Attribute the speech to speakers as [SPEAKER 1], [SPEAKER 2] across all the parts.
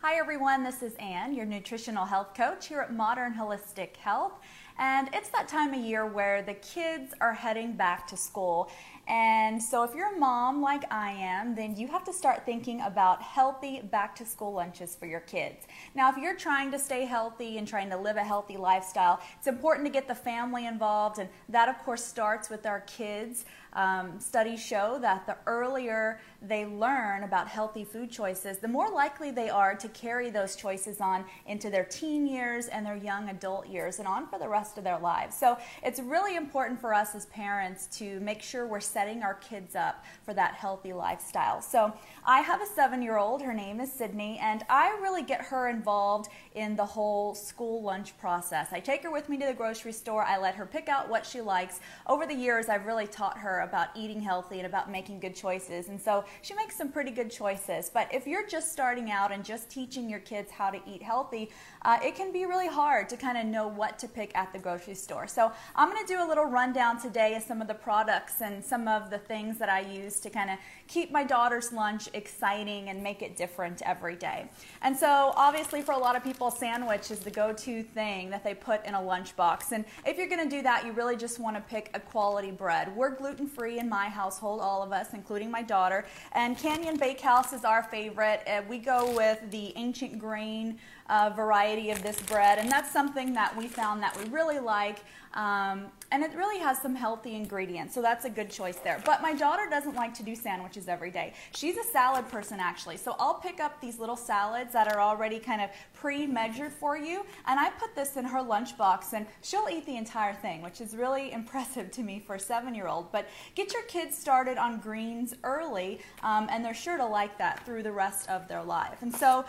[SPEAKER 1] Hi everyone, this is Ann, your nutritional health coach here at Modern Holistic Health. And it's that time of year where the kids are heading back to school. And so, if you're a mom like I am, then you have to start thinking about healthy back to school lunches for your kids. Now, if you're trying to stay healthy and trying to live a healthy lifestyle, it's important to get the family involved, and that, of course, starts with our kids. Um, studies show that the earlier they learn about healthy food choices, the more likely they are to carry those choices on into their teen years and their young adult years and on for the rest of their lives. So it's really important for us as parents to make sure we're setting our kids up for that healthy lifestyle. So I have a seven year old, her name is Sydney, and I really get her involved in the whole school lunch process. I take her with me to the grocery store, I let her pick out what she likes. Over the years, I've really taught her about eating healthy and about making good choices. And so she makes some pretty good choices. But if you're just starting out and just teaching your kids how to eat healthy, uh, it can be really hard to kind of know what to pick at the grocery store. So I'm going to do a little rundown today of some of the products and some of the things that I use to kind of keep my daughter's lunch exciting and make it different every day. And so obviously for a lot of people, sandwich is the go-to thing that they put in a lunchbox. And if you're going to do that, you really just want to pick a quality bread. We're gluten-free in my household, all of us, including my daughter. And Canyon Bakehouse is our favorite. Uh, we go with the ancient grain uh, variety of this bread, and that's something that we found that we really like. Um, and it really has some healthy ingredients, so that's a good choice there. But my daughter doesn't like to do sandwiches every day. She's a salad person, actually. So I'll pick up these little salads that are already kind of pre measured for you, and I put this in her lunchbox, and she'll eat the entire thing, which is really impressive to me for a seven year old. But get your kids started on greens early, um, and they're sure to like that through the rest of their life. And so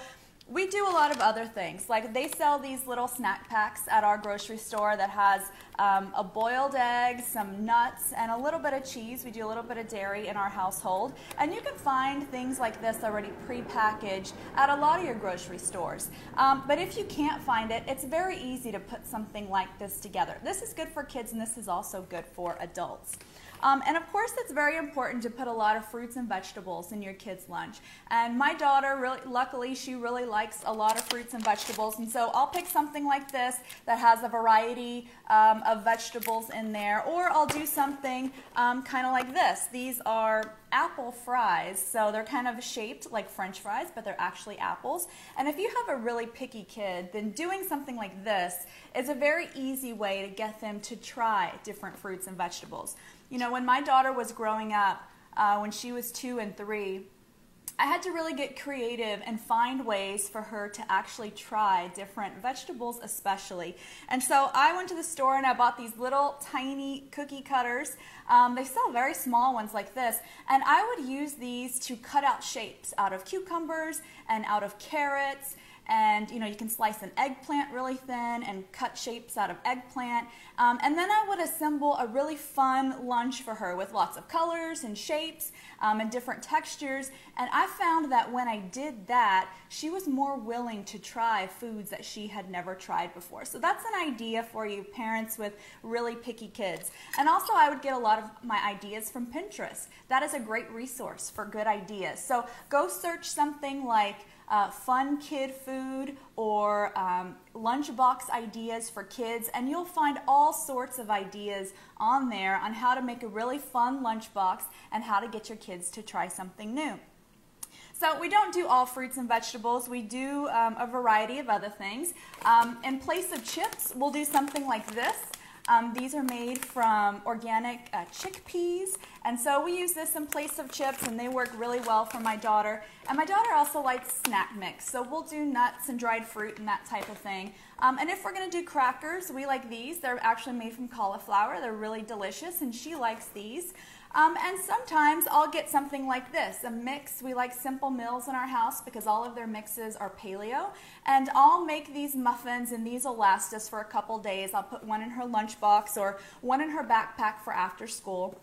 [SPEAKER 1] we do a lot of other things. Like they sell these little snack packs at our grocery store that has um, a boiled egg, some nuts, and a little bit of cheese. We do a little bit of dairy in our household. And you can find things like this already prepackaged at a lot of your grocery stores. Um, but if you can't find it, it's very easy to put something like this together. This is good for kids and this is also good for adults. Um, and of course, it's very important to put a lot of fruits and vegetables in your kids' lunch. And my daughter, really, luckily, she really likes a lot of fruits and vegetables. And so I'll pick something like this that has a variety um, of vegetables in there. Or I'll do something um, kind of like this. These are apple fries. So they're kind of shaped like french fries, but they're actually apples. And if you have a really picky kid, then doing something like this is a very easy way to get them to try different fruits and vegetables. You know, when my daughter was growing up, uh, when she was two and three, I had to really get creative and find ways for her to actually try different vegetables, especially. And so I went to the store and I bought these little tiny cookie cutters. Um, they sell very small ones like this, and I would use these to cut out shapes out of cucumbers and out of carrots and you know you can slice an eggplant really thin and cut shapes out of eggplant. Um, and then i would assemble a really fun lunch for her with lots of colors and shapes um, and different textures. And i found that when i did that she was more willing to try foods that she had never tried before. So that's an idea for you parents with really picky kids. And also i would get a lot of my ideas from pinterest. That is a great resource for good ideas. So go search something like uh, fun kid food or um, lunchbox ideas for kids, and you'll find all sorts of ideas on there on how to make a really fun lunchbox and how to get your kids to try something new. So we don't do all fruits and vegetables. We do um, a variety of other things. Um, in place of chips, we'll do something like this. Um, these are made from organic uh, chickpeas, and so we use this in place of chips, and they work really well for my daughter. And my daughter also likes snack mix, so we'll do nuts and dried fruit and that type of thing. Um, and if we're going to do crackers, we like these. They're actually made from cauliflower. They're really delicious, and she likes these. Um, and sometimes I'll get something like this, a mix. We like Simple Mills in our house because all of their mixes are paleo. And I'll make these muffins and these will last us for a couple days. I'll put one in her lunchbox or one in her backpack for after school.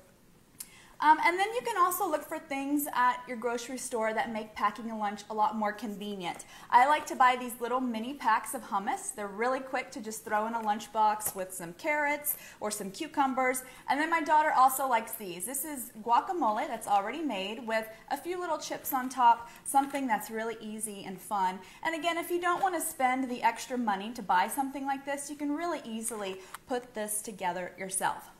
[SPEAKER 1] Um, and then you can also look for things at your grocery store that make packing a lunch a lot more convenient. I like to buy these little mini packs of hummus. They're really quick to just throw in a lunchbox with some carrots or some cucumbers. And then my daughter also likes these. This is guacamole that's already made with a few little chips on top, something that's really easy and fun. And again, if you don't want to spend the extra money to buy something like this, you can really easily put this together yourself.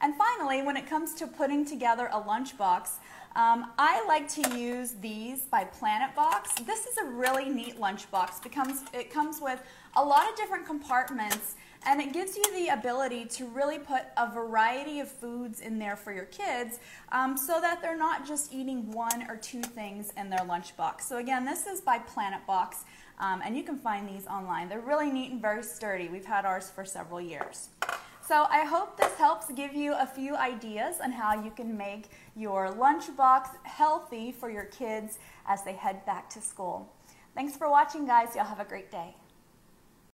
[SPEAKER 1] And finally, when it comes to putting together a lunchbox, um, I like to use these by Planetbox. This is a really neat lunchbox because it comes with a lot of different compartments and it gives you the ability to really put a variety of foods in there for your kids um, so that they're not just eating one or two things in their lunchbox. So again, this is by Planetbox um, and you can find these online. They're really neat and very sturdy. We've had ours for several years. So I hope this helps give you a few ideas on how you can make your lunchbox healthy for your kids as they head back to school. Thanks for watching, guys. Y'all have a great day.